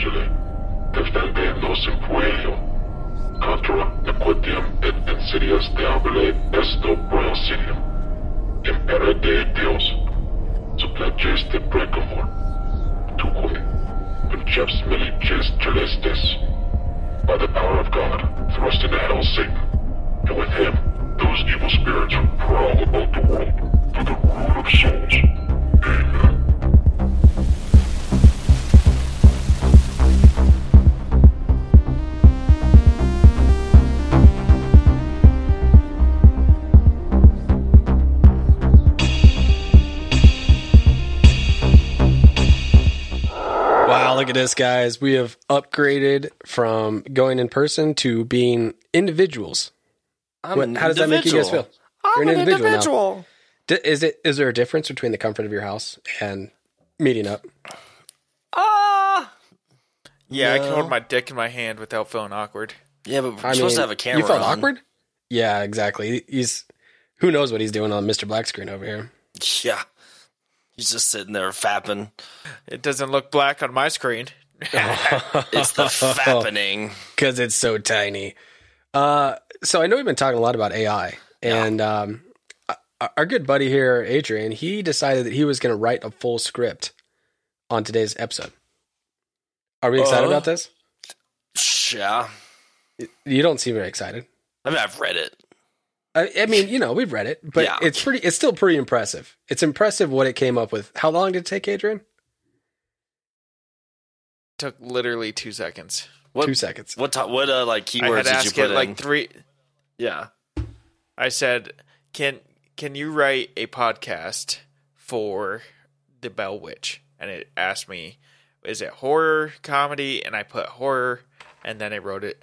angeli, defendernos en puello, contra nequitiam et insidias diaboli esto proesidium, impere de Dios, suppleges de precamor, tuque, princeps milices celestis, by the power of God, thrust into hell Satan, and with him, those evil spirits who prowl about the world for the ruin of souls. Amen. At this, guys. We have upgraded from going in person to being individuals. I'm What- an how does that make you guys feel? I'm You're an an individual now. individual. D- Is it is there a difference between the comfort of your house and meeting up? Ah. Yeah, I can hold my dick in my hand without feeling awkward. Yeah, but we're I supposed mean, to have a camera. You felt on. awkward? Yeah, exactly. He's who knows what he's doing on Mr. Black screen over here. Yeah. He's just sitting there fapping. It doesn't look black on my screen. It's the fappening. because it's so tiny. Uh, so I know we've been talking a lot about AI, and um, our- our good buddy here, Adrian, he decided that he was going to write a full script on today's episode. Are we excited Uh, about this? Yeah. You don't seem very excited. I mean, I've read it. I, I mean, you know, we've read it, but Yeah. it's pretty. It's still pretty impressive. It's impressive what it came up with. How long did it take, Adrian? Took literally two seconds. What, Two seconds. What, ti- what uh, like I keywords had to did you put it in? like three. yeah. I said, "Can can you write a podcast for the Bell Witch?" And it asked me, "Is it horror, comedy?" And I put horror, and then it wrote it.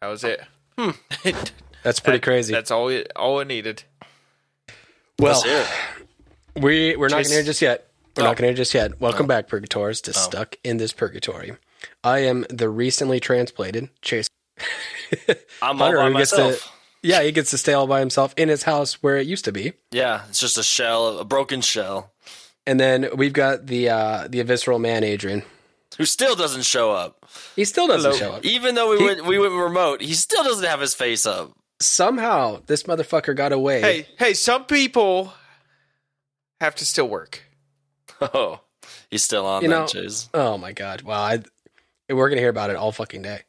That was it. That's pretty That- crazy. That's all it all it needed. well, it. We we're not Chase- going to hear just yet. We're Oh. not going to hear just yet. Welcome back, Purgators, to Stuck in This Purgatory. I am the recently transplanted Chase. I'm all by who gets myself. to yeah, he gets to stay all by himself in his house where it used to be. Yeah, it's just a shell, a broken shell, And then we've got the uh the visceral man, Adrian. who still doesn't show up. He still doesn't Hello. show up. Even though we He- went, we went remote, he still doesn't have his face up. Somehow this motherfucker got away. Hey, hey, some people have to still work. Oh, he's still on You that, know- Chase. Oh my god! Wow, I, we're gonna hear about it all fucking day,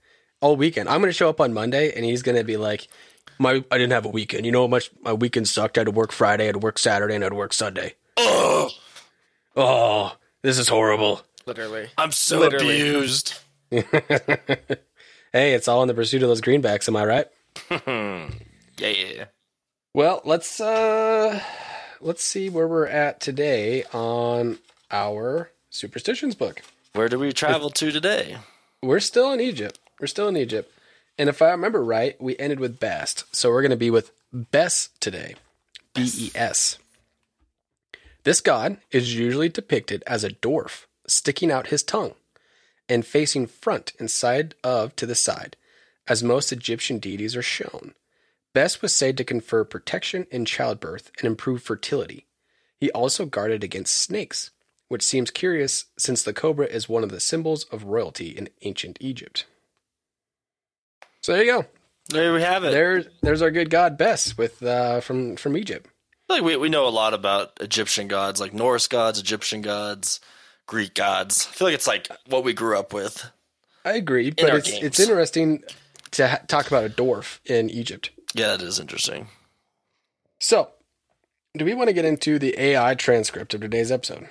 all weekend. I'm gonna show up on Monday, and he's gonna be like, "My, I didn't have a weekend. You know how much my weekend sucked. I had to work Friday, I had to work Saturday, and I had to work Sunday. Oh, Oh, this is horrible." Literally. I'm so Literally. abused. hey, it's all in the pursuit of those greenbacks. Am I right? Yeah, yeah. Well, let's uh, let's see where we're at today on our superstitions book. Where do we travel to today? We're still in Egypt. We're still in Egypt. And if I remember right, we ended with Bast. So we're going to be with Bes today. B E S. This god is usually depicted as a dwarf sticking out his tongue and facing front and side of to the side, as most Egyptian deities are shown. Bes was said to confer protection in childbirth and improve fertility. He also guarded against snakes, which seems curious since the cobra is one of the symbols of royalty in ancient Egypt. So there you go. There we have it. There, there's our good god Bes with uh, from from Egypt. Like we, we know a lot about Egyptian gods, like Norse gods, Egyptian gods, Greek gods. I feel like it's like what we grew up with. I agree, but it's games. it's interesting to ha- talk about a dwarf in Egypt. Yeah, that is interesting. So, do we want to get into the AI transcript of today's episode?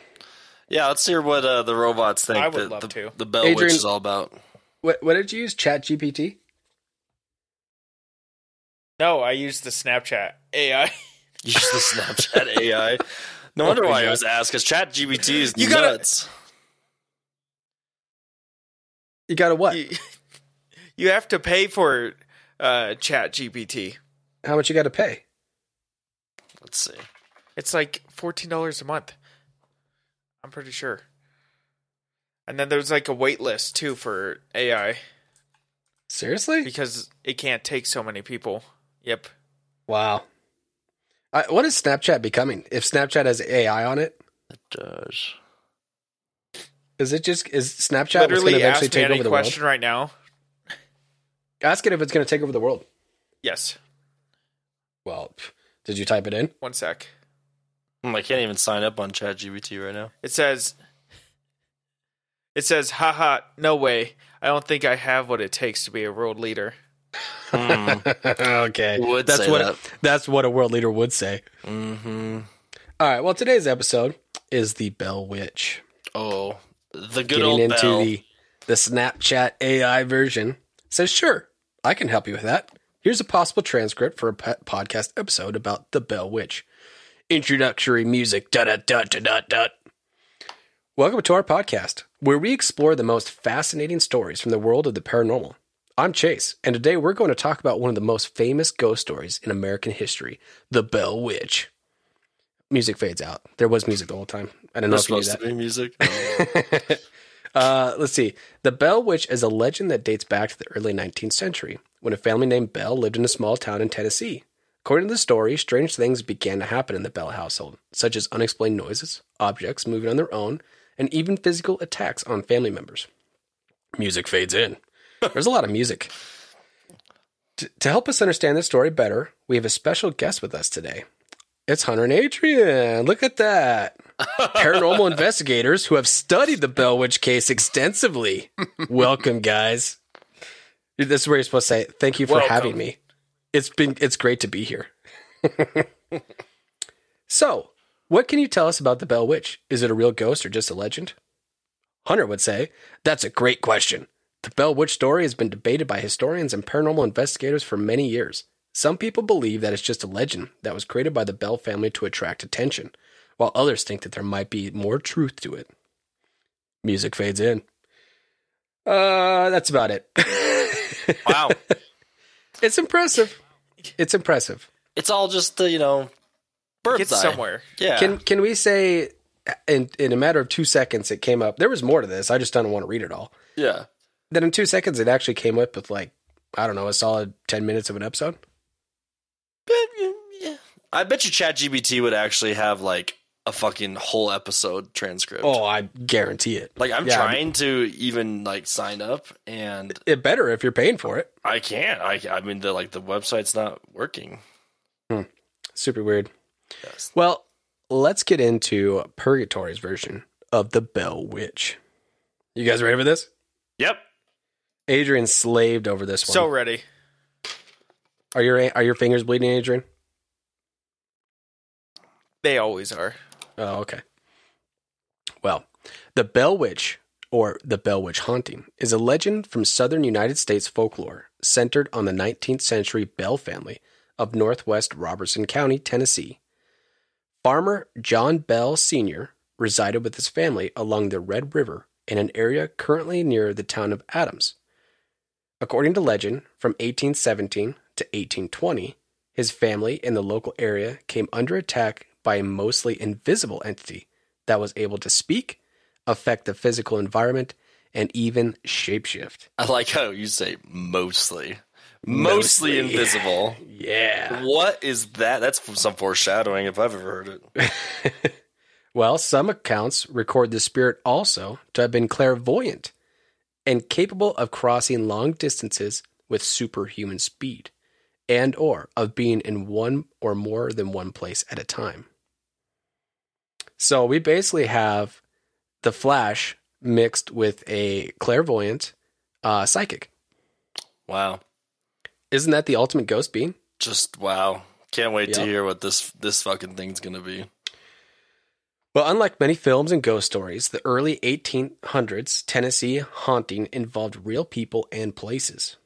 Yeah, let's hear what uh, the robots think I would that love the, to. the Bell Adrian- Witch is all about. What what did you use? Chat GPT? No, I used the Snapchat AI. Use the Snapchat AI. No wonder why it God. was asked, because Chat GPT is You gotta- nuts. You got a what? you, you have to pay for uh, Chat GPT. How much you got to pay? Let's see. It's like fourteen dollars a month. I'm pretty sure. And then there's like a wait list too for AI Seriously? because it can't take so many people. Yep. Wow. I, what is Snapchat becoming? If Snapchat has AI on it, It does. Is it just is Snapchat what's going to Literally eventually ask me take any over the question right now. World? Ask it if it's going to take over the world. Yes. Well, did you type it in? One sec. Hmm, I can't even sign up on ChatGPT right now. It says. It says, haha, no way. I don't think I have what it takes to be a world leader. Hmm. okay, Would that's say what that. that's what a world leader would say. hmm All right. Well, today's episode is the Bell Witch. Oh, the good Getting old into bell. the the Snapchat AI version says, "Sure, I can help you with that. Here's a possible transcript for a podcast episode about the Bell Witch. Introductory music. Dot dot dot dot dot dot. Welcome to our podcast, where we explore the most fascinating stories from the world of the paranormal. I'm Chase, and today we're going to talk about one of the most famous ghost stories in American history, the Bell Witch. Music fades out. There was music the whole time. I don't know There's if you knew that. to be music. Oh. Uh, let's see. The Bell Witch is a legend that dates back to the early 19th century when a family named Bell lived in a small town in Tennessee. According to the story, strange things began to happen in the Bell household, such as unexplained noises, objects moving on their own, and even physical attacks on family members. Music fades in. There's a lot of music. T- to help us understand this story better, we have a special guest with us today. It's Hunter and Adrian. Look at that. Paranormal investigators who have studied the Bell Witch case extensively. Welcome, guys. This is where you're supposed to say, thank you for Welcome. having me. It's been it's great to be here. so, what can you tell us about the Bell Witch? Is it a real ghost or just a legend? Hunter would say, That's a great question. The Bell Witch story has been debated by historians and paranormal investigators for many years. Some people believe that it's just a legend that was created by the Bell family to attract attention, while others think that there might be more truth to it. Music fades in. Uh, that's about it. wow, it's impressive. It's impressive. it's all just the you know bird's Get eye. somewhere. Yeah, Can can we say in in a matter of two seconds it came up? There was more to this. I just don't want to read it all. yeah. Then in two seconds it actually came up with like I don't know a solid ten minutes of an episode. Mm, yeah. I bet you ChatGPT would actually have like a fucking whole episode transcript. Oh, I guarantee it. Like I'm Yeah. trying to even like sign up and It better if you're paying for it. I can't. I I mean the like the website's not working. Hmm. Super weird. Yes. Well, let's get into Purgatory's version of the Bell Witch. You guys ready for this? Yep. Adrian slaved over this one. So ready. Are your are your fingers bleeding, Adrian? They always are. Oh, okay. Well, the Bell Witch, or the Bell Witch haunting, is a legend from southern United States folklore centered on the 19th century Bell family of northwest Robertson County, Tennessee. Farmer John Bell Sr. resided with his family along the Red River in an area currently near the town of Adams. According to legend, from 1817 to 1820, his family in the local area came under attack by a mostly invisible entity that was able to speak, affect the physical environment, and even shapeshift. I like how you say mostly. Mostly. Mostly, invisible. Yeah. What is that? That's some foreshadowing if I've ever heard it. Well, some accounts record the spirit also to have been clairvoyant and capable of crossing long distances with superhuman speed and or of being in one or more than one place at a time. So we basically have the Flash mixed with a clairvoyant uh, psychic. Wow. Isn't that the ultimate ghost being? Just wow. Can't wait to hear what this this fucking thing's gonna be. Well, unlike many films and ghost stories, the early 1800s Tennessee haunting involved real people and places.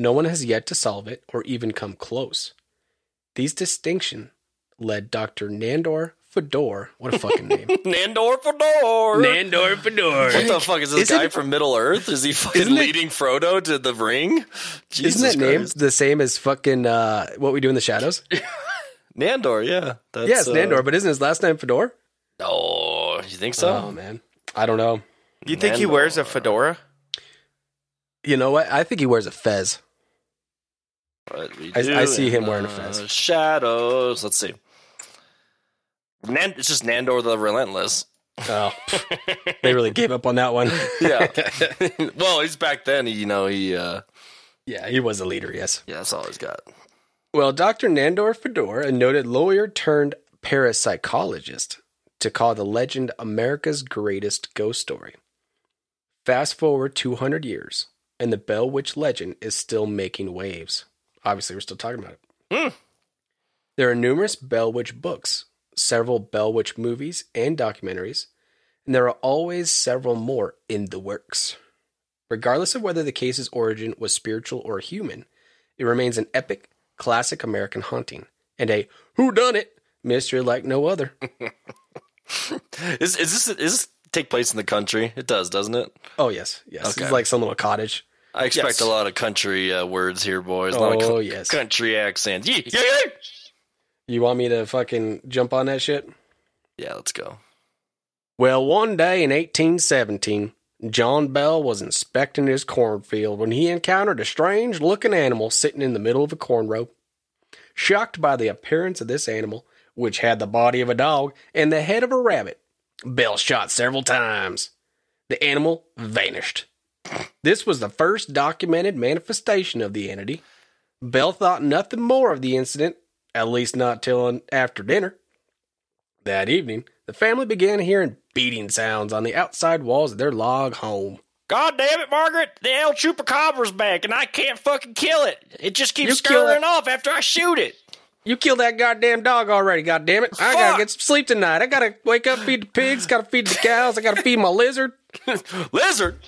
No one has yet to solve it or even come close. These distinctions led Dr. Nandor Fedor, what a fucking name. Nandor Fedor. Nandor Fedor. what the fuck is this Isn't guy it- from Middle Earth? Is he fucking Isn't it- leading Frodo to the ring? Jesus Isn't that name the same as fucking uh, what we do in the shadows? Nandor? Yeah. That's, yes, uh, Nandor, but isn't his last name Fedor? Oh, you think so? Oh man, I don't know. You think he wears a fedora? You know what? I think he wears a fez. I- I see him wearing a fez. Shadows. Let's see. Nan- it's just Nandor the Relentless. Oh, they really gave up on that one. Yeah. well, he's back then. You know, he. uh yeah, he was a leader. Yes. Yeah, that's all he's got. Well, Dr. Nandor Fedor, a noted lawyer turned parapsychologist, to call the legend America's greatest ghost story. Fast forward 200 years, and the Bell Witch legend is still making waves. Obviously, we're still talking about it. Hmm. There are numerous Bell Witch books, several Bell Witch movies and documentaries, and there are always several more in the works. Regardless of whether the case's origin was spiritual or human, it remains an epic, classic American haunting and a who done it mystery like no other. Is, is this is this take place in the country? It does, doesn't it? Oh yes, yes. Okay. It's like some little cottage. I expect Yes. a lot of country uh, words here, boys. A lot of Oh, co- yes. country accents. Yeah, yeah, yeah. You want me to fucking jump on that shit? Yeah, let's go. Well, one day in 1817, John Bell was inspecting his cornfield when he encountered a strange looking animal sitting in the middle of a corn row. Shocked by the appearance of this animal, which had the body of a dog and the head of a rabbit, Bell shot several times. The animal vanished. This was the first documented manifestation of the entity. Bell thought nothing more of the incident, at least not till after dinner. That evening, the family began hearing beating sounds on the outside walls of their log home. God damn it, Margaret! The El Chupacabra's back, and I can't fucking kill it. It just keeps You off after I shoot it. You killed that goddamn dog already, goddammit. I gotta get some sleep tonight. I gotta wake up, feed the pigs, gotta feed the cows, I gotta feed my lizard. Lizard?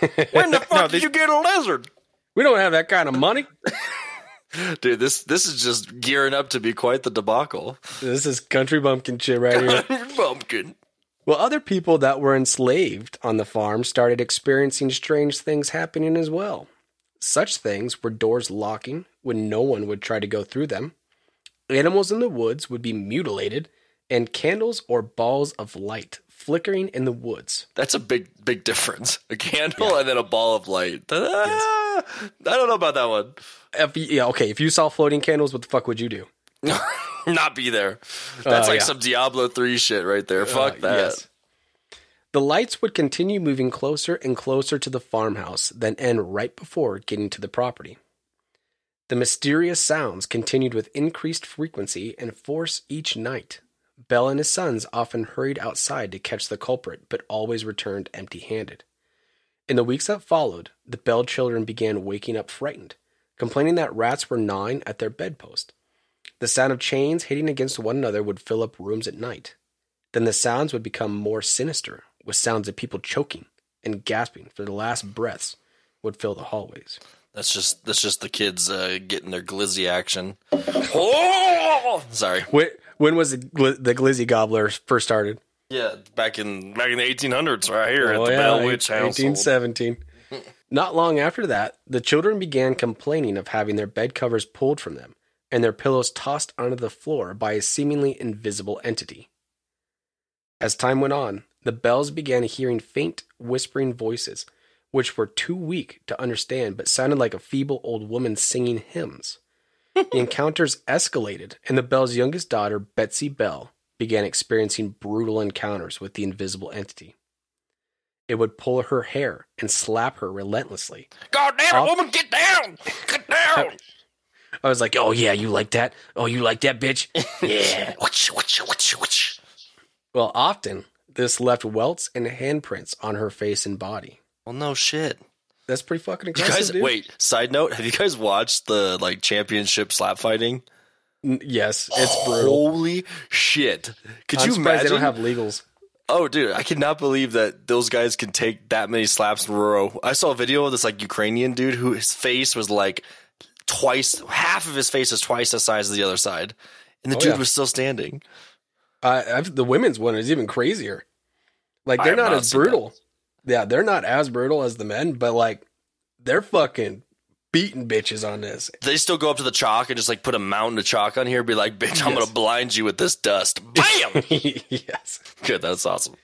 When the fuck did they- you get a lizard? We don't have that kind of money. Dude, this this is just gearing up to be quite the debacle. This is country bumpkin shit right here. Pumpkin. Well, other people that were enslaved on the farm started experiencing strange things happening as well. Such things were doors locking when no one would try to go through them, animals in the woods would be mutilated, and candles or balls of light flickering in the woods. That's a big big difference. A candle and then a ball of light. Ah, I don't know about that one. If yeah, okay, if you saw floating candles, what the fuck would you do? Not be there. That's Uh, like yeah. some Diablo 3 shit right there. Fuck Uh, that. yes. The lights would continue moving closer and closer to the farmhouse, then end right before getting to the property. The mysterious sounds continued with increased frequency and force each night. Bell and his sons often hurried outside to catch the culprit, but always returned empty handed. In the weeks that followed, the Bell children began waking up frightened, complaining that rats were gnawing at their bedpost. The sound of chains hitting against one another would fill up rooms at night. Then the sounds would become more sinister, with sounds of people choking and gasping for the last breaths would fill the hallways. That's just that's just the kids uh, getting their glizzy action. Oh! Sorry. When, when was the, gl- the Glizzy Gobbler first started? Yeah, back in back in the 1800s, right here Oh, at the yeah, Bell Witch household. 1817. Not long after that, the children began complaining of having their bed covers pulled from them and their pillows tossed onto the floor by a seemingly invisible entity. As time went on, the Bells began hearing faint, whispering voices, which were too weak to understand but sounded like a feeble old woman singing hymns. The encounters escalated, and the Bell's youngest daughter, Betsy Bell, began experiencing brutal encounters with the invisible entity. It would pull her hair and slap her relentlessly. God damn it, Off- woman, get down! Get down! I was like, "Oh yeah, you like that? Oh, you like that, bitch? Yeah." Whatch, whatch, whatch, whatch. well, often this left welts and handprints on her face and body. Well, no shit. That's pretty fucking You aggressive, guys, dude. wait. Side note: Have you guys watched the like championship slap fighting? N- yes, it's brutal. Holy shit! Could I'm you imagine? they don't have legals. Oh, dude, I cannot believe that those guys can take that many slaps in a row. I saw a video of this like Ukrainian dude who his face was like twice, half of his face is twice the size of the other side, and the Oh, dude yeah. was still standing. Uh, I've, the women's one is even crazier. Like they're not not as brutal. Yeah, they're not as brutal as the men, but like they're fucking beating bitches on this. They still go up to the chalk and just like put a mountain of chalk on here, and be like, "Bitch, I'm Yes. gonna blind you with this dust." Bam! yes. Good, that's awesome.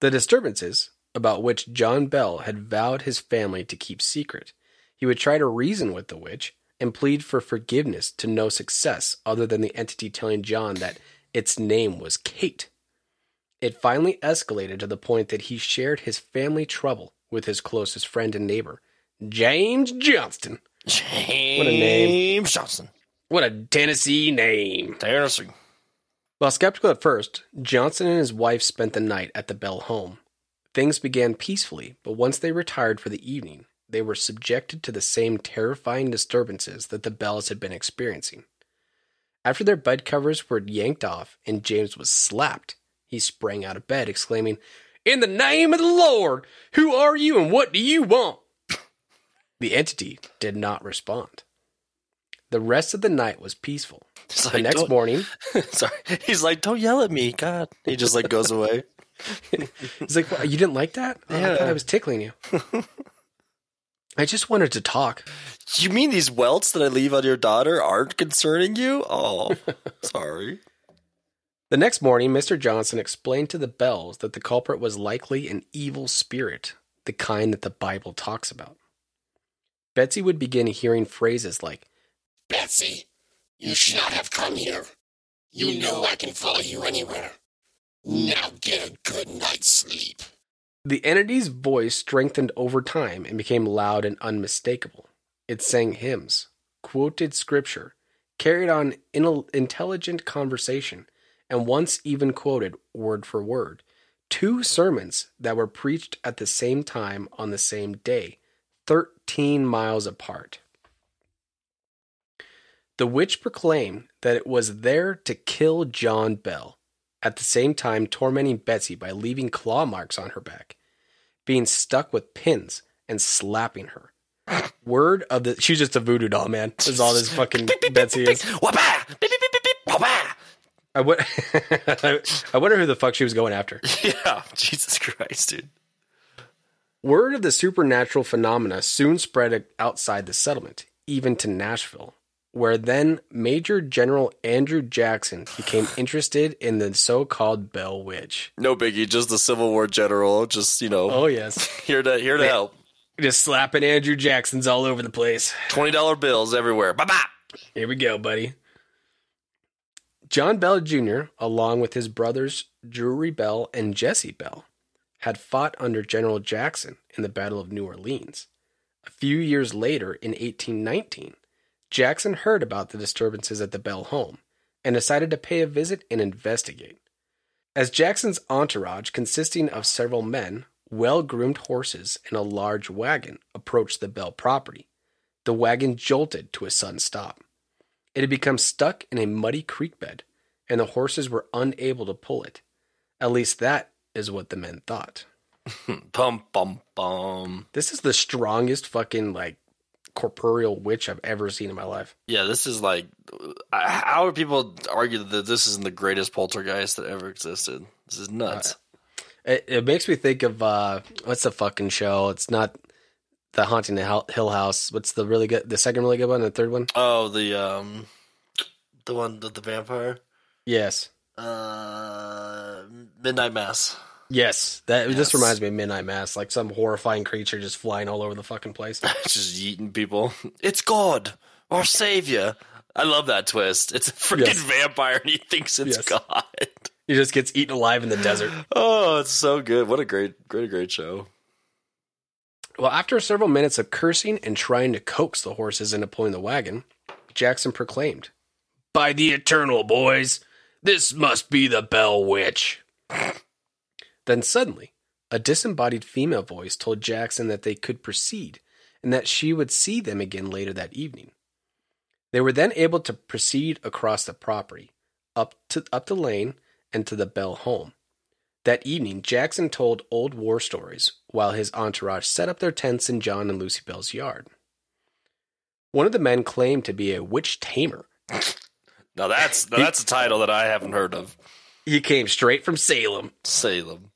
The disturbances, about which John Bell had vowed his family to keep secret, he would try to reason with the witch and plead for forgiveness to no success other than the entity telling John that its name was Kate. It finally escalated to the point that he shared his family trouble with his closest friend and neighbor, James Johnston. James what a name. Johnson. What a Tennessee name. Tennessee. While skeptical at first, Johnson and his wife spent the night at the Bell home. Things began peacefully, but once they retired for the evening, they were subjected to the same terrifying disturbances that the Bells had been experiencing. After their bed covers were yanked off and James was slapped, he sprang out of bed, exclaiming, In the name of the Lord, who are you and what do you want? The entity did not respond. The rest of the night was peaceful. The like, next morning, Sorry. He's like, don't yell at me, God. He just like goes away. He's like, "What, you didn't like that? Oh, I thought I was tickling you. I just wanted to talk. You mean these welts that I leave on your daughter aren't concerning you? Oh, sorry. The next morning, Mr. Johnson explained to the Bells that the culprit was likely an evil spirit, the kind that the Bible talks about. Betsy would begin hearing phrases like, Betsy, you should not have come here. You know I can follow you anywhere. Now get a good night's sleep. The entity's voice strengthened over time and became loud and unmistakable. It sang hymns, quoted scripture, carried on intelligent conversation, and once even quoted, word for word, two sermons that were preached at the same time on the same day, 13 miles apart. The witch proclaimed that it was there to kill John Bell, at the same time tormenting Betsy by leaving claw marks on her back, being stuck with pins, and slapping her. Word of the she's just a voodoo doll, man. This is all this fucking Betsy is. I, wo- I wonder who the fuck she was going after. Yeah, Jesus Christ, dude. Word of the supernatural phenomena soon spread outside the settlement, even to Nashville, where then Major General Andrew Jackson became interested in the so-called Bell Witch. No biggie, just the Civil War general, just you know, Oh yes, here to here to help. just slapping Andrew Jacksons all over the place. Twenty dollar bills everywhere. Bye bye. Here we go, buddy. John Bell Jr., along with his brothers Drury Bell and Jesse Bell, had fought under General Jackson in the Battle of New Orleans. A few years later, in 1819, Jackson heard about the disturbances at the Bell home and decided to pay a visit and investigate. As Jackson's entourage, consisting of several men, well groomed horses, and a large wagon, approached the Bell property, the wagon jolted to a sudden stop. It had become stuck in a muddy creek bed, and the horses were unable to pull it. At least that is what the men thought. Bum bum bum. This is the strongest fucking like corporeal witch I've ever seen in my life. Yeah, this is like, uh, how are people argue that this isn't the greatest poltergeist that ever existed? This is nuts. It, it makes me think of uh, what's the fucking show? It's not the Haunting the Hill House. What's the really good? The second really good one, the third one? oh, the um, the one with the vampire. Yes, Uh, Midnight Mass. yes. That this Yes. reminds me of Midnight Mass, like some horrifying creature just flying all over the fucking place. just eating people. It's God, our savior. I love that twist. It's a freaking Yes. vampire and he thinks it's Yes. God. He just gets eaten alive in the desert. Oh, it's so good. What a great, great, great show. Well, after several minutes of cursing and trying to coax the horses into pulling the wagon, Jackson proclaimed, By the eternal, boys, this must be the Bell Witch. then suddenly, a disembodied female voice told Jackson that they could proceed and that she would see them again later that evening. They were then able to proceed across the property, up to up the lane, and to the Bell home. That evening, Jackson told old war stories while his entourage set up their tents in John and Lucy Bell's yard. One of the men claimed to be a witch tamer. Now that's now that's a title that I haven't heard of. He came straight from Salem. Salem.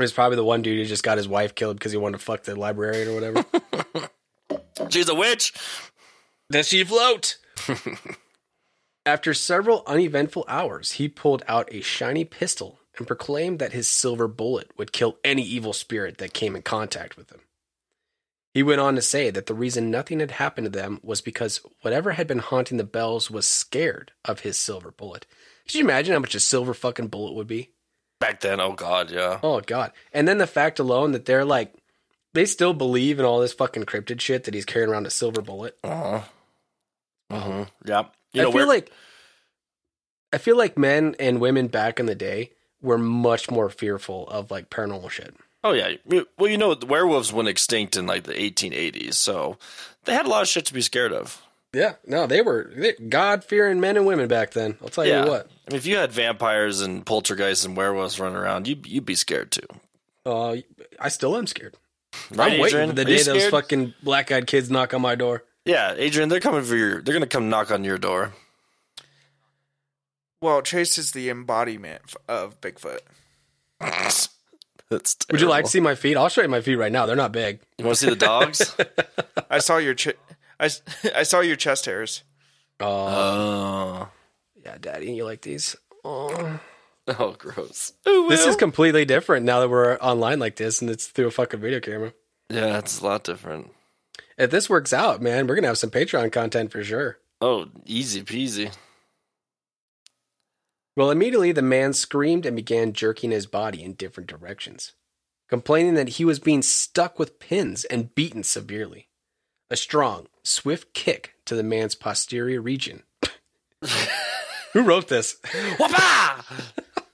He's probably the one dude who just got his wife killed because he wanted to fuck the librarian or whatever. She's a witch. Does she float? After several uneventful hours, he pulled out a shiny pistol and proclaimed that his silver bullet would kill any evil spirit that came in contact with him. He went on to say that the reason nothing had happened to them was because whatever had been haunting the bells was scared of his silver bullet. Could you imagine how much a silver fucking bullet would be? Back then, oh god, yeah. Oh god. And then the fact alone that they're like they still believe in all this fucking cryptid shit that he's carrying around a silver bullet. Uh-huh. Uh-huh. Yeah. You I feel like I feel like men and women back in the day were much more fearful of like paranormal shit. oh yeah. Well, you know, the werewolves went extinct in like the 1880s, so they had a lot of shit to be scared of. Yeah, no, they were God fearing men and women back then. I'll tell Yeah. you what. I mean, if you had vampires and poltergeists and werewolves running around, you you'd be scared too. Uh, I still am scared. Right, I'm waiting Adrian? for the Are day those fucking black-eyed kids knock on my door. Yeah, Adrian, they're coming for your. They're gonna come knock on your door. Well, Chase is the embodiment of Bigfoot. That's. Would you like to see my feet? I'll show you my feet right now. They're not big. You want to see the dogs? I saw your ch- I, s- I saw your chest hairs. Oh, Oh, yeah, Daddy, you like these? Oh. oh, gross. This is completely different now that we're online like this and it's through a fucking video camera. Yeah, it's a lot different. If this works out, man, we're gonna have some Patreon content for sure. Oh, easy peasy. Well, immediately the man screamed and began jerking his body in different directions, complaining that he was being stuck with pins and beaten severely. A strong, swift kick to the man's posterior region. Who wrote this? Whapa!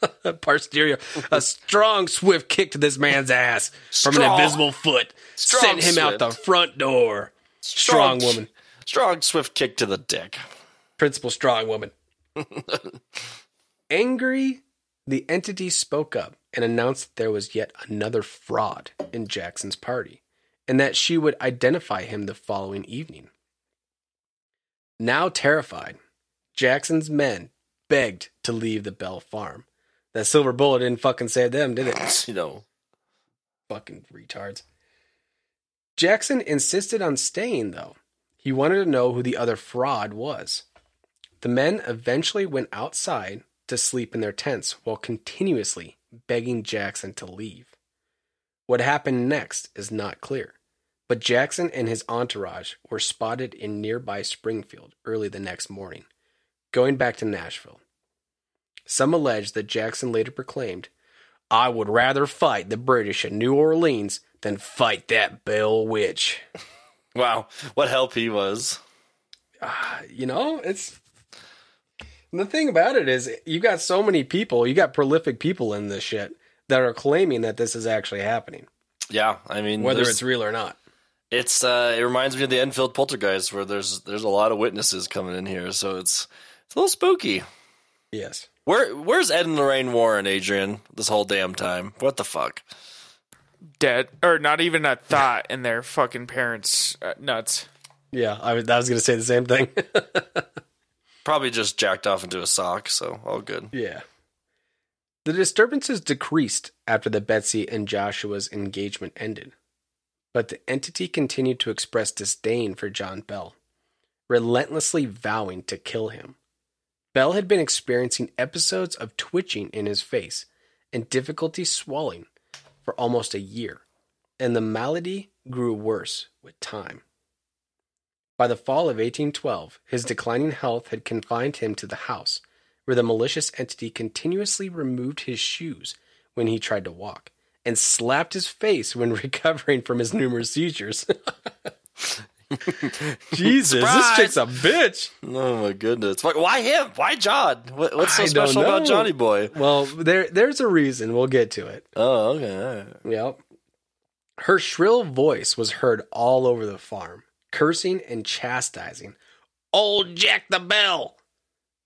posterior. A strong, swift kick to this man's ass from an invisible foot Strong, sent him out the front door. Strong woman. Strong, swift kick to the dick. Principal strong woman. Angry, the entity spoke up and announced that there was yet another fraud in Jackson's party and that she would identify him the following evening. Now terrified, Jackson's men begged to leave the Bell farm. That silver bullet didn't fucking save them, did it? You know. Fucking retards. Jackson insisted on staying, though. He wanted to know who the other fraud was. The men eventually went outside to sleep in their tents while continuously begging Jackson to leave. What happened next is not clear, but Jackson and his entourage were spotted in nearby Springfield early the next morning, going back to Nashville. Some allege that Jackson later proclaimed, I would rather fight the British in New Orleans than fight that Bell Witch. Wow, what help he was. Ah, you know, it's the thing about it is you got so many people, you got prolific people in this shit that are claiming that this is actually happening, Yeah, I mean, whether it's real or not. It's uh, it reminds me of the Enfield Poltergeist, where there's there's a lot of witnesses coming in here, so it's it's a little spooky. Yes. Where where's Ed and Lorraine Warren, Adrian? This whole damn time, what the fuck? Dead or not even a thought in their fucking parents' uh, nuts. Yeah, I was, I was going to say the same thing. Probably just jacked off into a sock, so all good. yeah. The disturbances decreased after the Betsy and Joshua's engagement ended, but the entity continued to express disdain for John Bell, relentlessly vowing to kill him. Bell had been experiencing episodes of twitching in his face and difficulty swallowing for almost a year, and the malady grew worse with time. By the fall of 1812, his declining health had confined him to the house, where the malicious entity continuously removed his shoes when he tried to walk and slapped his face when recovering from his numerous seizures. Jesus, this chick's a bitch. Oh my goodness! Why, why him? Why John? What, what's so I special about. Johnny Boy? Well, there there's a reason. We'll get to it. Oh, okay. right. Yep. Her shrill voice was heard all over the farm, cursing and chastising Old Jack the Bell,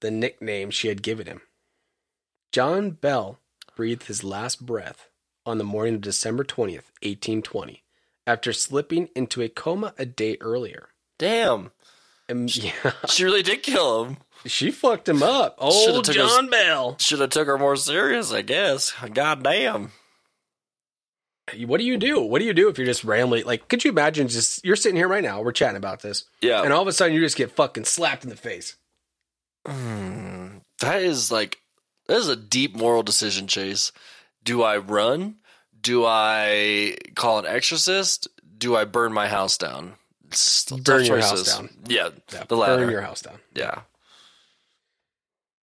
the nickname she had given him. John Bell breathed his last breath on the morning of December 20th, 1820, after slipping into a coma a day earlier. Damn, And, yeah, she really did kill him. she fucked him up. Old John Bell. Should have took her more serious, I guess. God damn. What do you do? What do you do if you're just randomly like? Could you imagine just you're sitting here right now, we're chatting about this, Yeah, and all of a sudden you just get fucking slapped in the face. Hmm. That is like that is a deep moral decision, Chase. Do I run? Do I call an exorcist? Do I burn my house down? Burn your house down. Yeah, Yeah, the latter. burn your house down. Yeah.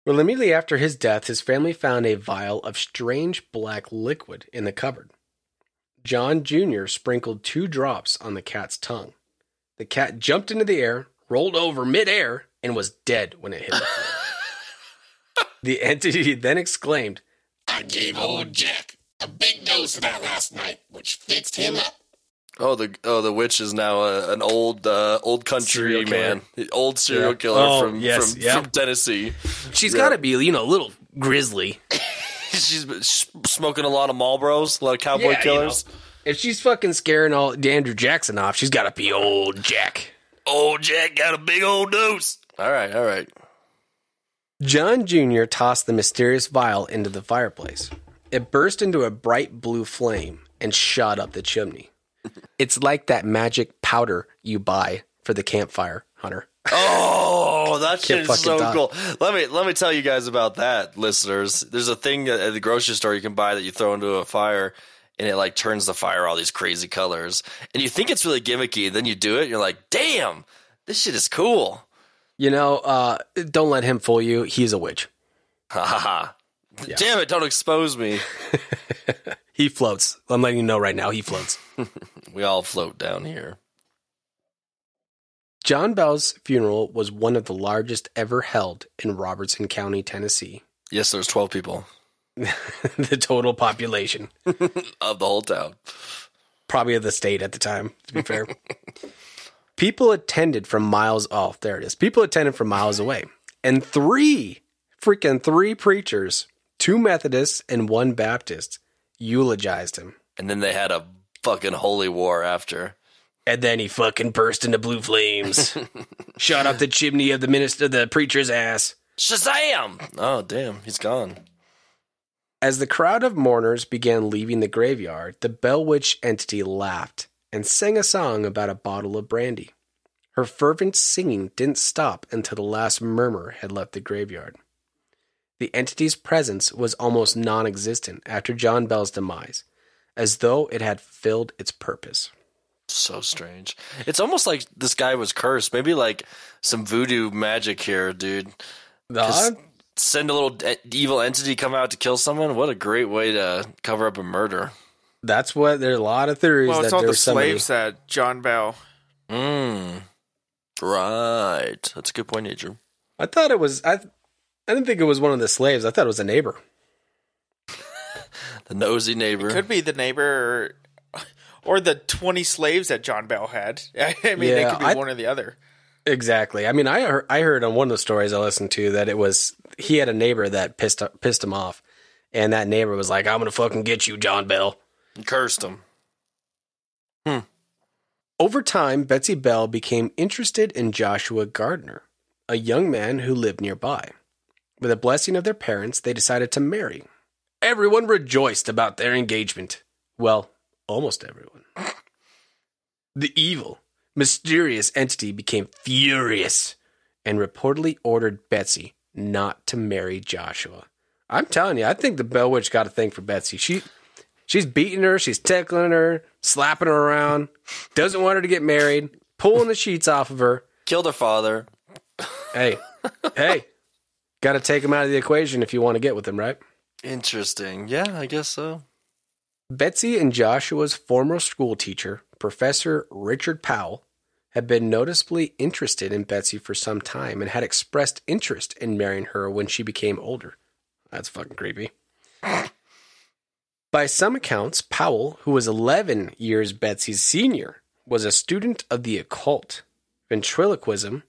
Well, immediately after his death, his family found a vial of strange black liquid in the cupboard. John Jr. sprinkled two drops on the cat's tongue. The cat jumped into the air, rolled over midair, and was dead when it hit the floor. the entity then exclaimed, I gave old Jack a big dose of that last night, which fixed him up. Oh, the oh the witch is now a, an old uh, old country Serial killer. man, old serial Yeah. killer Oh, from yes, from, yeah. from Tennessee. She's Yeah. got to be, you know, a little grizzly. She's smoking a lot of Marlboros, a lot of cowboy Yeah, you killers. If she's fucking scaring all Andrew Jackson off, she's got to be old Jack. Old Jack got a big old dose. All right, all right. John Jr. tossed the mysterious vial into the fireplace. It burst into a bright blue flame and shot up the chimney. It's like that magic powder you buy for the campfire, Hunter. Oh, that shit is so talk. cool. Let me let me tell you guys about that, listeners. There's a thing at the grocery store you can buy that you throw into a fire and it like turns the fire all these crazy colors. And you think it's really gimmicky, then you do it, and you're like, damn, this shit is cool. You know, uh, don't let him fool you. He's a witch. Ha ha ha. Damn it, don't expose me. He floats. I'm letting you know right now. He floats. We all float down here. John Bell's funeral was one of the largest ever held in Robertson County, Tennessee. Yes, there's 12 people the total population, of the whole town. probably of the state at the time, to be fair. People attended from miles off. There it is. People attended from miles away. And three, freaking three preachers, two Methodists and one Baptist, eulogized him. And then they had a fucking holy war after. And then he fucking burst into blue flames, shot up the chimney of the minister, the preacher's ass. Shazam! Oh, damn, he's gone. As the crowd of mourners began leaving the graveyard, the Bell Witch entity laughed and sang a song about a bottle of brandy. Her fervent singing didn't stop until the last murmur had left the graveyard. The entity's presence was almost non existent after John Bell's demise, as though it had filled its purpose. So strange. It's almost like this guy was cursed. Maybe like some voodoo magic here, dude. Just send a little evil entity come out to kill someone. What a great way to cover up a murder. that's what there are a lot of theories Well, it's that all the there's somebody. slaves that John Bell. Mm. Right. That's a good point, Andrew. I thought it was I. I didn't think it was one of the slaves. I thought it was a neighbor. The nosy neighbor. Could be the neighbor or, or the 20 slaves that John Bell had. I mean, it could be I- one or the other. Exactly. I mean, I heard, I heard on one of the stories I listened to that it was he had a neighbor that pissed pissed him off, and that neighbor was like, "I'm gonna fucking get you, John Bell." And cursed him. Hmm. Over time, Betsy Bell became interested in Joshua Gardner, a young man who lived nearby. With the blessing of their parents, they decided to marry. Everyone rejoiced about their engagement. Well, almost everyone. The evil, mysterious entity became furious and reportedly ordered Betsy not to marry Joshua. I'm telling you, I think the Bell Witch got a thing for Betsy. She she's beating her, she's tickling her, slapping her around, doesn't want her to get married, pulling the sheets off of her. Killed her father. Hey, hey, got to take him out of the equation if you want to get with him, right? Interesting. Yeah, I guess so. Betsy and Joshua's former school teacher, Professor Richard Powell, had been noticeably interested in Betsy for some time and had expressed interest in marrying her when she became older. That's fucking creepy. By some accounts, Powell, who was 11 years Betsy's senior, was a student of the occult, ventriloquism,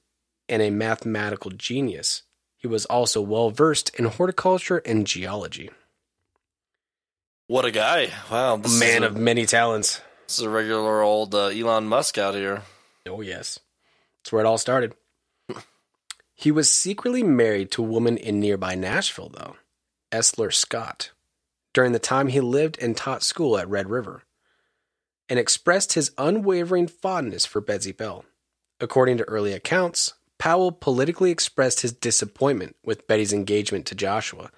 and a mathematical genius. He was also well versed in horticulture and geology. What a guy. Wow. Man a, of many talents. This is a regular old uh, Elon Musk out here. Oh, yes. That's where it all started. he was secretly married to a woman in nearby Nashville, though, Esler Scott, during the time he lived and taught school at Red River, and expressed his unwavering fondness for Betsy Bell. According to early accounts, Powell politically expressed his disappointment with Betty's engagement to Joshua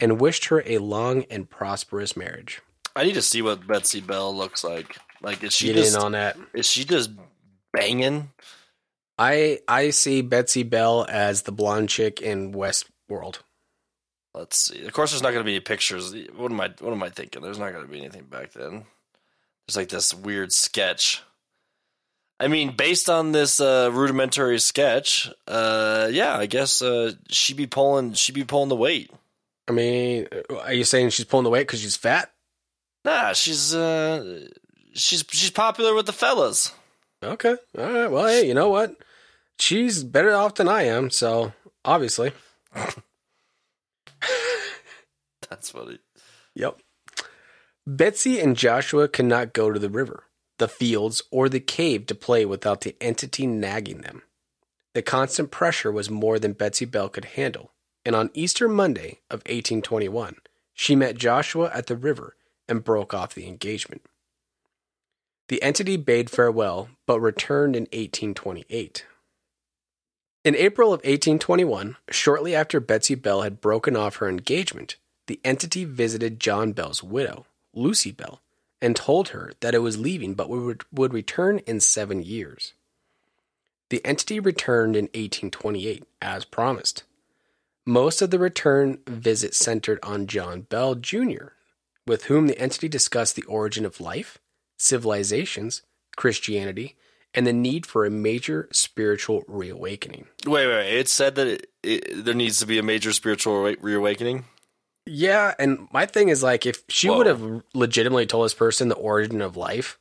and wished her a long and prosperous marriage. I need to see what Betsy Bell looks like. Like, is she Get just in on that. is she just banging? I I see Betsy Bell as the blonde chick in Westworld. Let's see. Of course, there's not going to be any pictures. What am I? What am I thinking? There's not going to be anything back then. There's like this weird sketch. I mean, based on this uh, rudimentary sketch, uh, yeah, I guess uh, she be pulling. She be pulling the weight. I mean, are you saying she's pulling the weight because she's fat? Nah, she's uh, she's she's popular with the fellas. Okay. All right. Well, hey, you know what? She's better off than I am, so obviously. That's funny. Yep. Betsy and Joshua could not go to the river, the fields, or the cave to play without the entity nagging them. The constant pressure was more than Betsy Bell could handle, and on Easter Monday of 1821, she met Joshua at the river and broke off the engagement. The entity bade farewell, but returned in 1828. In April of 1821, shortly after Betsy Bell had broken off her engagement, the entity visited John Bell's widow, Lucy Bell, and told her that it was leaving but would, return in seven years. The entity returned in 1828, as promised. Most of the return visit centered on John Bell Jr., with whom the entity discussed the origin of life, civilizations, Christianity, and the need for a major spiritual reawakening. Wait, wait, wait. It said that it, it, there needs to be a major spiritual re- reawakening. Yeah, and my thing is like if she Whoa. would have legitimately told this person the origin of life,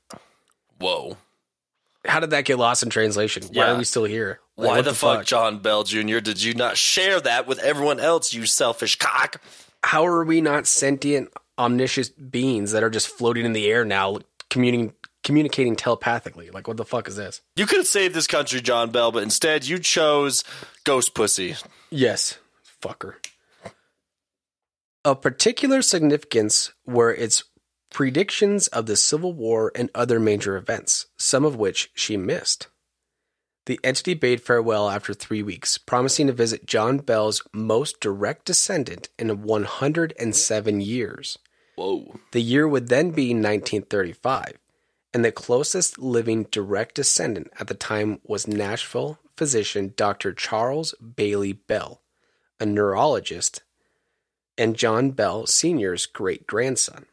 Whoa. How did that get lost in translation? Why Yeah. are we still here? Like, Why what the, fuck, John Bell Jr. did you not share that with everyone else, you selfish cock? How are we not sentient, omniscient beings that are just floating in the air now, communicating communicating telepathically? Like, what the fuck is this? You could have saved this country, John Bell, but instead you chose Ghost Pussy. Yes, fucker. Of particular significance were its predictions of the Civil War and other major events, some of which she missed. The entity bade farewell after three weeks, promising to visit John Bell's most direct descendant in 107 years. Whoa. The year would then be 1935, and the closest living direct descendant at the time was Nashville physician Dr. Charles Bailey Bell, a neurologist, and John Bell Sr.'s great grandson.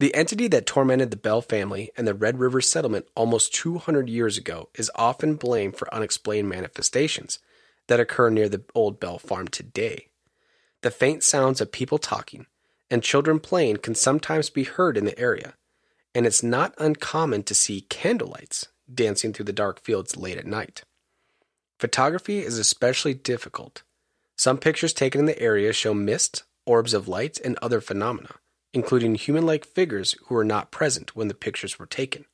The entity that tormented the Bell family and the Red River settlement almost 200 years ago is often blamed for unexplained manifestations that occur near the old Bell farm today. The faint sounds of people talking and children playing can sometimes be heard in the area, and it's not uncommon to see candlelights dancing through the dark fields late at night. Photography is especially difficult. Some pictures taken in the area show mist, orbs of light, and other phenomena, including human like figures who were not present when the pictures were taken.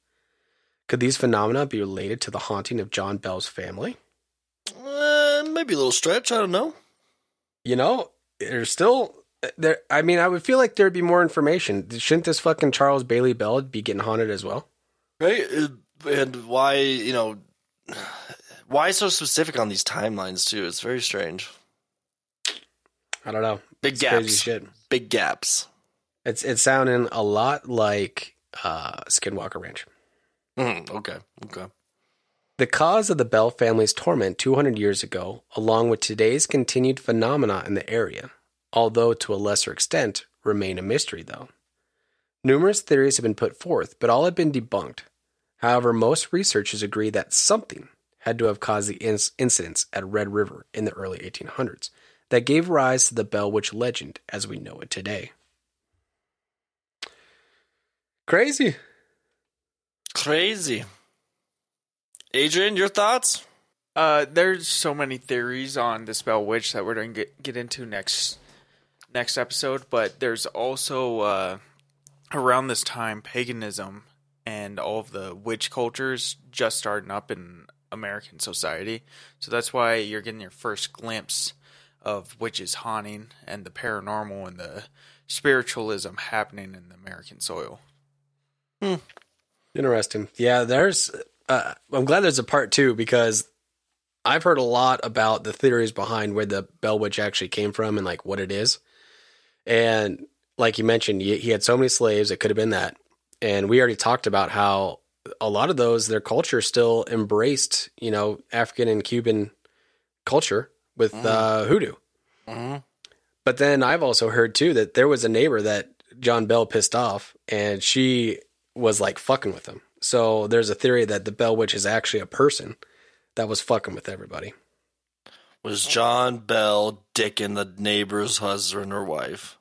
Could these phenomena be related to the haunting of John Bell's family? Uh, maybe a little stretch. I don't know. You know, there's still there. I mean, I would feel like there'd be more information. Shouldn't this fucking Charles Bailey Bell be getting haunted as well? Right? Uh, And why, you know, why so specific on these timelines, too? It's very strange. I don't know. Big It's crazy gaps. shit. Big gaps. It's it's sounding a lot like uh, Skinwalker Ranch. Mm, okay. Okay. The cause of the Bell family's torment 200 years ago, along with today's continued phenomena in the area, although to a lesser extent, remain a mystery though. Numerous theories have been put forth, but all have been debunked. However, most researchers agree that something had to have caused the inc- incidents at Red River in the early 1800s that gave rise to the Bell Witch legend as we know it today. Crazy. Crazy. Adrian, your thoughts? Uh, there's so many theories on the spell witch that we're going to get, get into next next episode, but there's also uh, around this time paganism and all of the witch cultures just starting up in American society. So that's why you're getting your first glimpse of witches haunting and the paranormal and the spiritualism happening in the American soil. Interesting. Yeah, there's. Uh, I'm glad there's a part two because I've heard a lot about the theories behind where the Bell Witch actually came from and like what it is. And like you mentioned, he, he had so many slaves. It could have been that. And we already talked about how a lot of those, their culture still embraced, you know, African and Cuban culture with uh, hoodoo. Mm-hmm. But then I've also heard too that there was a neighbor that John Bell pissed off, and she was like fucking with him. So there's a theory that the Bell Witch is actually a person that was fucking with everybody. Was John Bell dicking the neighbor's husband or wife?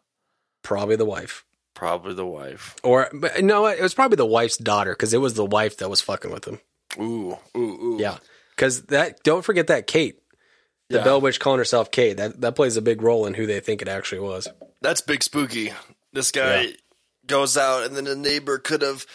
Probably the wife. Probably the wife. Or, but no, it was probably the wife's daughter because it was the wife that was fucking with him. Ooh, ooh, ooh. Yeah. Because that, don't forget that Kate, the Yeah. Bell Witch calling herself Kate, that, that plays a big role in who they think it actually was. That's big spooky. This guy Yeah. Goes out, and then a neighbor could have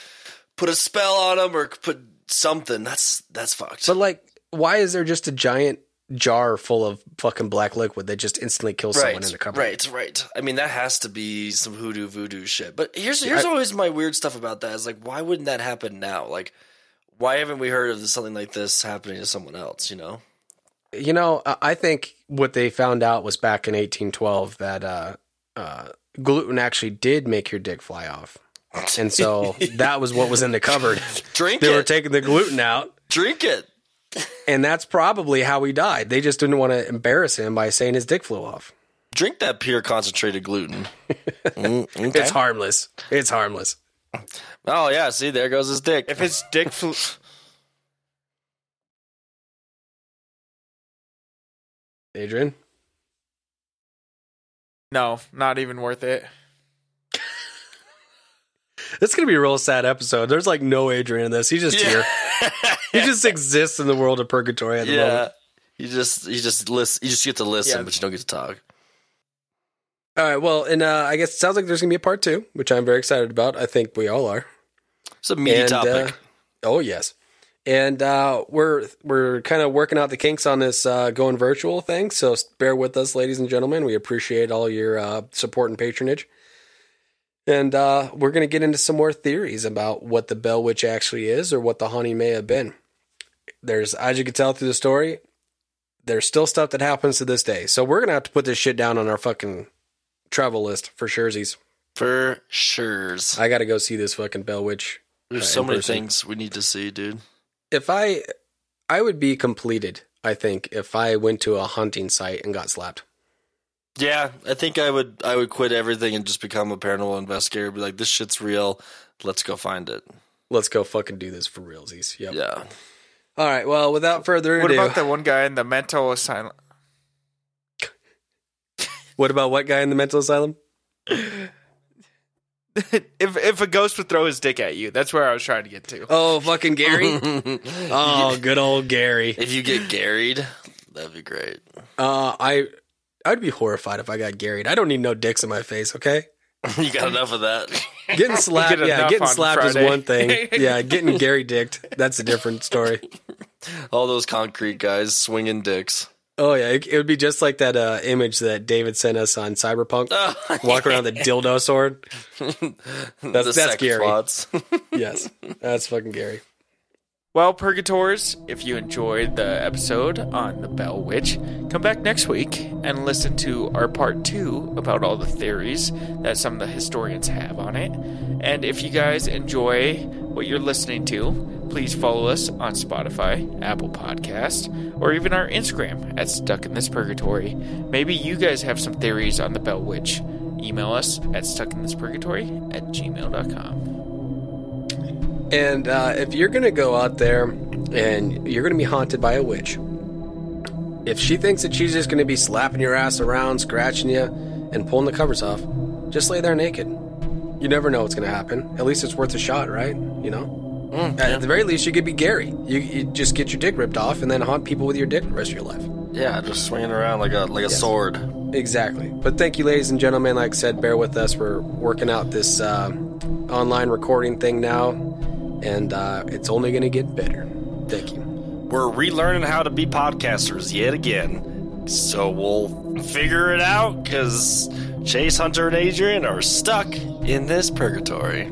put a spell on him or put something. That's that's fucked. But like, why is there just a giant jar full of fucking black liquid that just instantly kills someone in the right, cupboard? right, right. I mean, that has to be some hoodoo voodoo shit. But here's here's always my weird stuff about that. Is like, why wouldn't that happen now? Like, why haven't we heard of something like this happening to someone else? You know? You know, I I think what they found out was back in 1812 that uh, uh, gluten actually did make your dick fly off. And so that was what was in the cupboard. Drink They were taking the gluten out, Drink it. and that's probably how he died. They just didn't want to embarrass him by saying his dick flew off. Drink that pure concentrated gluten. Mm, okay. It's harmless. It's harmless. Oh yeah, see there goes his dick. If his dick flew. Adrian? No, not even worth it. This is going to be a real sad episode. There's like no Adrian in this. He's just here. He just exists in the world of purgatory at the yeah. moment. You just you just listen. You just get to listen, Yeah. but you don't get to talk. All right. Well, and uh, I guess it sounds like there's going to be a part two, which I'm very excited about. I think we all are. It's a meaty And, topic. uh, oh yes, and uh, we're we're kind of working out the kinks on this uh, going virtual thing. So bear with us, ladies and gentlemen. We appreciate all your uh, support and patronage. And uh, we're going to get into some more theories about what the Bell Witch actually is, or what the haunting may have been. There's, as you can tell through the story, there's still stuff that happens to this day. So we're going to have to put this shit down on our fucking travel list for surezies. For sure's. I got to go see this fucking Bell Witch There's uh, so many person. things we need to see, dude. If I I would be completed, I think, if I went to a hunting site and got slapped. Yeah, I think I would I would quit everything and just become a paranormal investigator. Be like, this shit's real. Let's go find it. Let's go fucking do this for realsies. Yep. Yeah. All right. Well, without further ado, What about the one guy in the mental asylum? what about what guy in the mental asylum? if if a ghost would throw his dick at you, that's where I was trying to get to. Oh, fucking Gary. oh, good old Gary. If you get garried, that'd be great. Uh, I I'd be horrified if I got Garried. I don't need no dicks in my face. Okay. you got enough of that. Getting slapped, Get yeah, getting on slapped is one thing. Yeah, getting Gary dicked, that's a different story. All those concrete guys swinging dicks. Oh yeah, it, it would be just like that uh, image that David sent us on Cyberpunk. Walk around with a dildo sword. That's, the that's sex Gary. Yes, that's fucking Gary. Well, Purgators, if you enjoyed the episode on the Bell Witch, come back next week and listen to our part two about all the theories that some of the historians have on it. And if you guys enjoy what you're listening to, please follow us on Spotify, Apple Podcast, or even our Instagram at Stuck in This Purgatory. Maybe you guys have some theories on the Bell Witch. Email us at stuckinthispurgatory at gmail.com. And uh, if you're gonna go out there and you're gonna be haunted by a witch, if she thinks that she's just gonna be slapping your ass around, scratching you, and pulling the covers off, just lay there naked. You never know what's gonna happen. At least it's worth a shot, right? You know. At the very least, you could be Gary. You, you just get your dick ripped off and then haunt people with your dick the rest of your life. yeah, just swinging around like a like a sword. Exactly. But thank you, ladies and gentlemen. Like I said, bear with us. We're working out this uh, online recording thing now, and uh, it's only going to get better. Thank you. We're relearning how to be podcasters yet again. So we'll figure it out because Chase Hunter and Adrian are stuck in this purgatory.